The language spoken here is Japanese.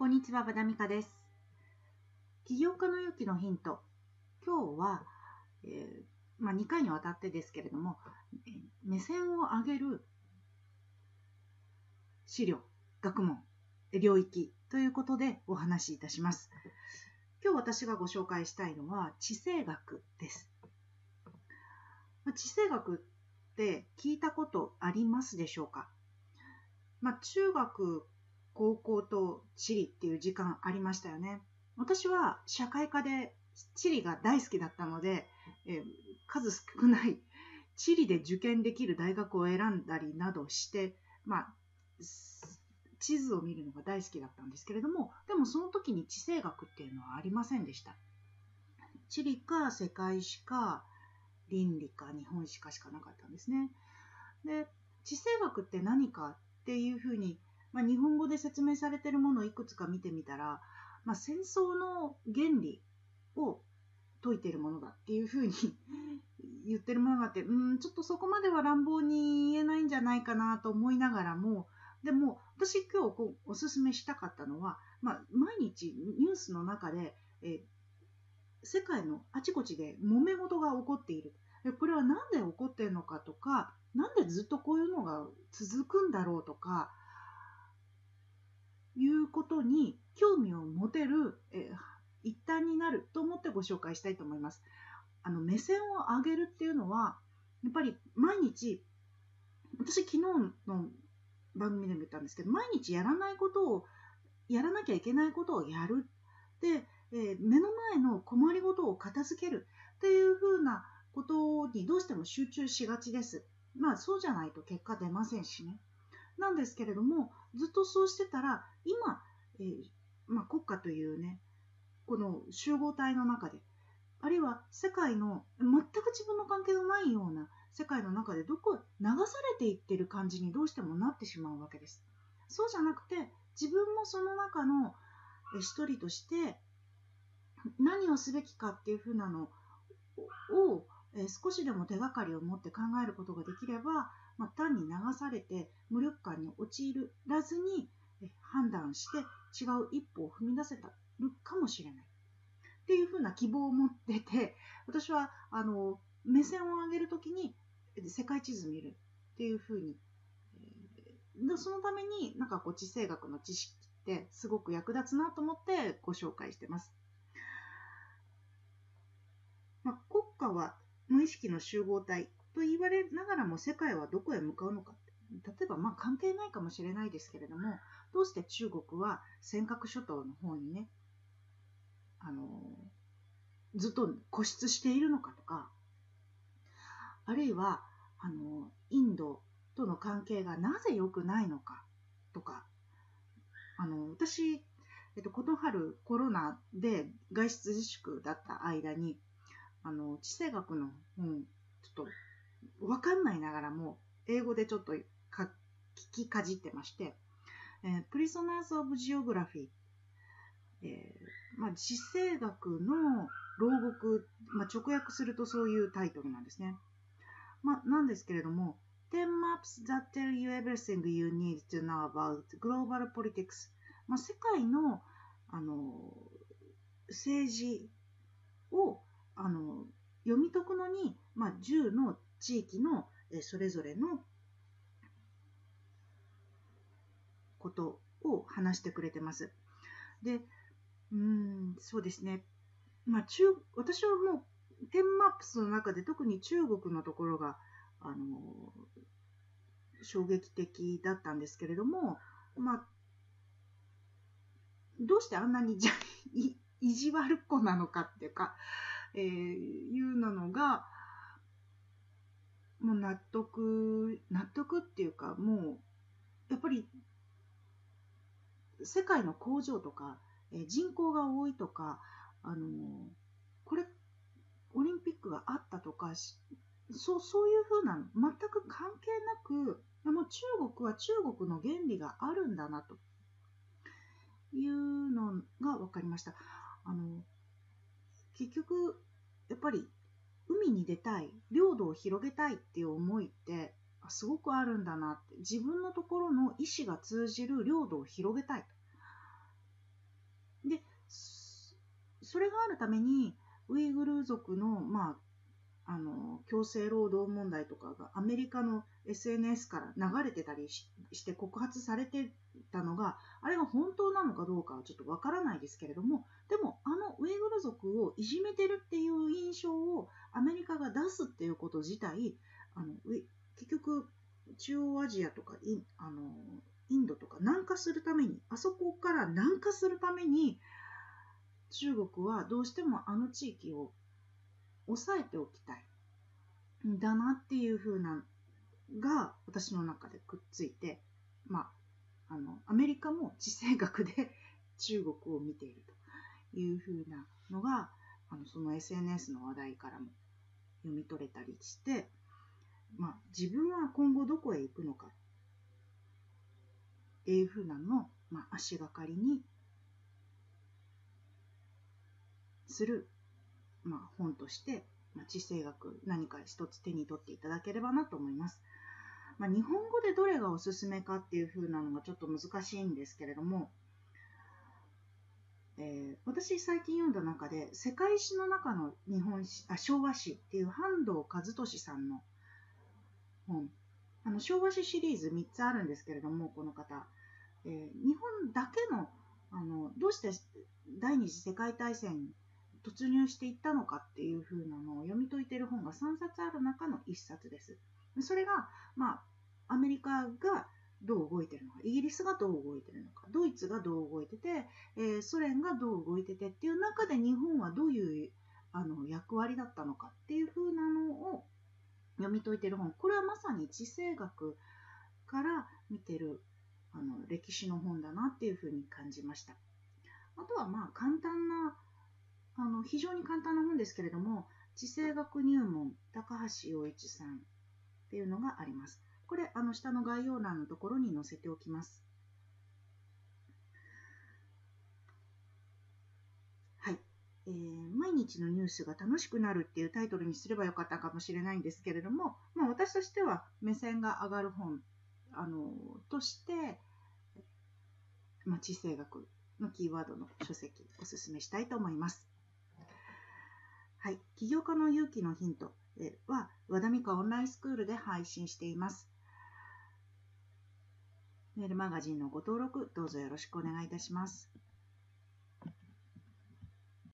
こんにちは、和田美香です。起業家の勇気のヒント。今日は、えーまあ、2回にわたってですけれども、目線を上げる資料、学問、領域ということでお話しいたします。今日私がご紹介したいのは地政学です。地政学って聞いたことありますでしょうか？まあ、中学、高校と地理っていう時間ありましたよね。私は社会科で地理が大好きだったので、えー数少ない地理で受験できる大学を選んだりなどして、まあ、地図を見るのが大好きだったんですけれども、でもその時に地政学っていうのはありませんでした。地理か世界史か倫理か日本史かしかなかったんですね。で、地政学って何かっていうふうに、まあ、日本語で説明されているものをいくつか見てみたら、まあ、戦争の原理を説いているものだっていうふうに 言ってるものがあって、うん、ちょっとそこまでは乱暴に言えないんじゃないかなと思いながらも、でも私今日こうおすすめしたかったのは、まあ、毎日ニュースの中で、え世界のあちこちで揉め事が起こっている。でこれは何で起こっているのかとか、なんでずっとこういうのが続くんだろうとか、いうことに興味を持てる、えー一端になると思ってご紹介したいと思います。あの目線を上げるっていうのは、やっぱり毎日、私昨日の番組でも言ったんですけど、毎日やらないことを、やらなきゃいけないことをやる。で、えー目の前の困りごとを片付けるっていうふうなことにどうしても集中しがちです。まあそうじゃないと結果出ませんしね。なんですけれども、ずっとそうしてたら、今、えーまあ、国家というね、この集合体の中で、あるいは世界の全く自分の関係のないような世界の中でどこ流されていってる感じにどうしてもなってしまうわけです。そうじゃなくて、自分もその中の一人として何をすべきかっていうふうなのをえ少しでも手がかりを持って考えることができれば、まあ、単に流されて無力感に陥らずに判断して違う一歩を踏み出せたるかもしれない。っていうふうな希望を持ってて私はあの目線を上げるときに世界地図見る。っていうふうに、そのためになんかこう地政学の知識ってすごく役立つなと思ってご紹介してます。まあ、国家は無意識の集合体。と言われながらも世界はどこへ向かうのか例えばまあ関係ないかもしれないですけれどもどうして中国は尖閣諸島の方にねあのずっと固執しているのかとかあるいはあのインドとの関係がなぜ良くないのかとかあの私、えっと、この春コロナで外出自粛だった間にあの地政学の本ちょっと分かんないながらも英語でちょっとか聞きかじってまして、えー、Prisoners of Geography、えーまあ、地政学の牢獄、まあ、直訳するとそういうタイトルなんですね。まあ、なんですけれども、10 maps that tell you everything you need to know about global politics、まあ、世界のあの政治をあの読み解くのに、まあ、10の地域のえそれぞれのことを話してくれてます。で、うん、そうですね。まあ、中私はもう、テンマップスの中で特に中国のところが、あの衝撃的だったんですけれども、まあ、どうしてあんなにじゃい 意地悪っ子なのかっていうか、えーいうのが、もう納得、納得っていうか、もう、やっぱり、世界の工場とか、えー人口が多いとか、あのこれ、オリンピックがあったとか、しそうそういうふうなの、全く関係なく、もう中国は中国の原理があるんだなというのが分かりました。あの結局、やっぱり海に出たい、領土を広げたいっていう思いってすごくあるんだなって、自分のところの意思が通じる領土を広げたいで、それがあるために、ウイグル族の、まあ、あの強制労働問題とかがアメリカの SNS から流れてたりして告発されてたのがあれが本当なのかどうかはちょっとわからないですけれどもでもあのウイグル族をいじめてるっていう印象をアメリカが出すっていうこと自体あの結局中央アジアとかイあのインドとか南下するためにあそこから南下するために中国はどうしてもあの地域を抑えておきたい。だなっていう風なが私の中でくっついて、まあ、あのアメリカも地政学で 中国を見ているという風なのがあのその SNS の話題からも読み取れたりして、まあ、自分は今後どこへ行くのかっていう風なのを、まあ、足がかりにする、まあ、本として、まあ、地政学何か一つ手に取っていただければなと思います。まあ、日本語でどれがおすすめかっていう風なのがちょっと難しいんですけれども、えー、私最近読んだ中で世界史の中の日本史あ昭和史っていう半藤和俊さんの本あの昭和史シリーズ3つあるんですけれどもこの方、えー、日本だけのあのどうして第二次世界大戦突入していったのかっていう風なのを読み解いてる本が3冊ある中の1冊です。それが、まあ、アメリカがどう動いてるのか、イギリスがどう動いてるのか、ドイツがどう動いてて、えー、ソ連がどう動いててっていう中で日本はどういうあの役割だったのかっていう風なのを読み解いてる本。これはまさに地政学から見てるあの歴史の本だなっていう風に感じました。あとはまあ簡単なあの非常に簡単な本ですけれども、地政学入門高橋洋一さんっていうのがあります。これ、あの下の概要欄のところに載せておきます。はい。えー、毎日のニュースが楽しくなるっていうタイトルにすればよかったかもしれないんですけれども、まあ、私としては目線が上がる本あのとして、まあ、地政学のキーワードの書籍おすすめしたいと思います。はい、起業家の勇気のヒントは和田美香オンラインスクールで配信しています。メールマガジンのご登録どうぞよろしくお願いいたします。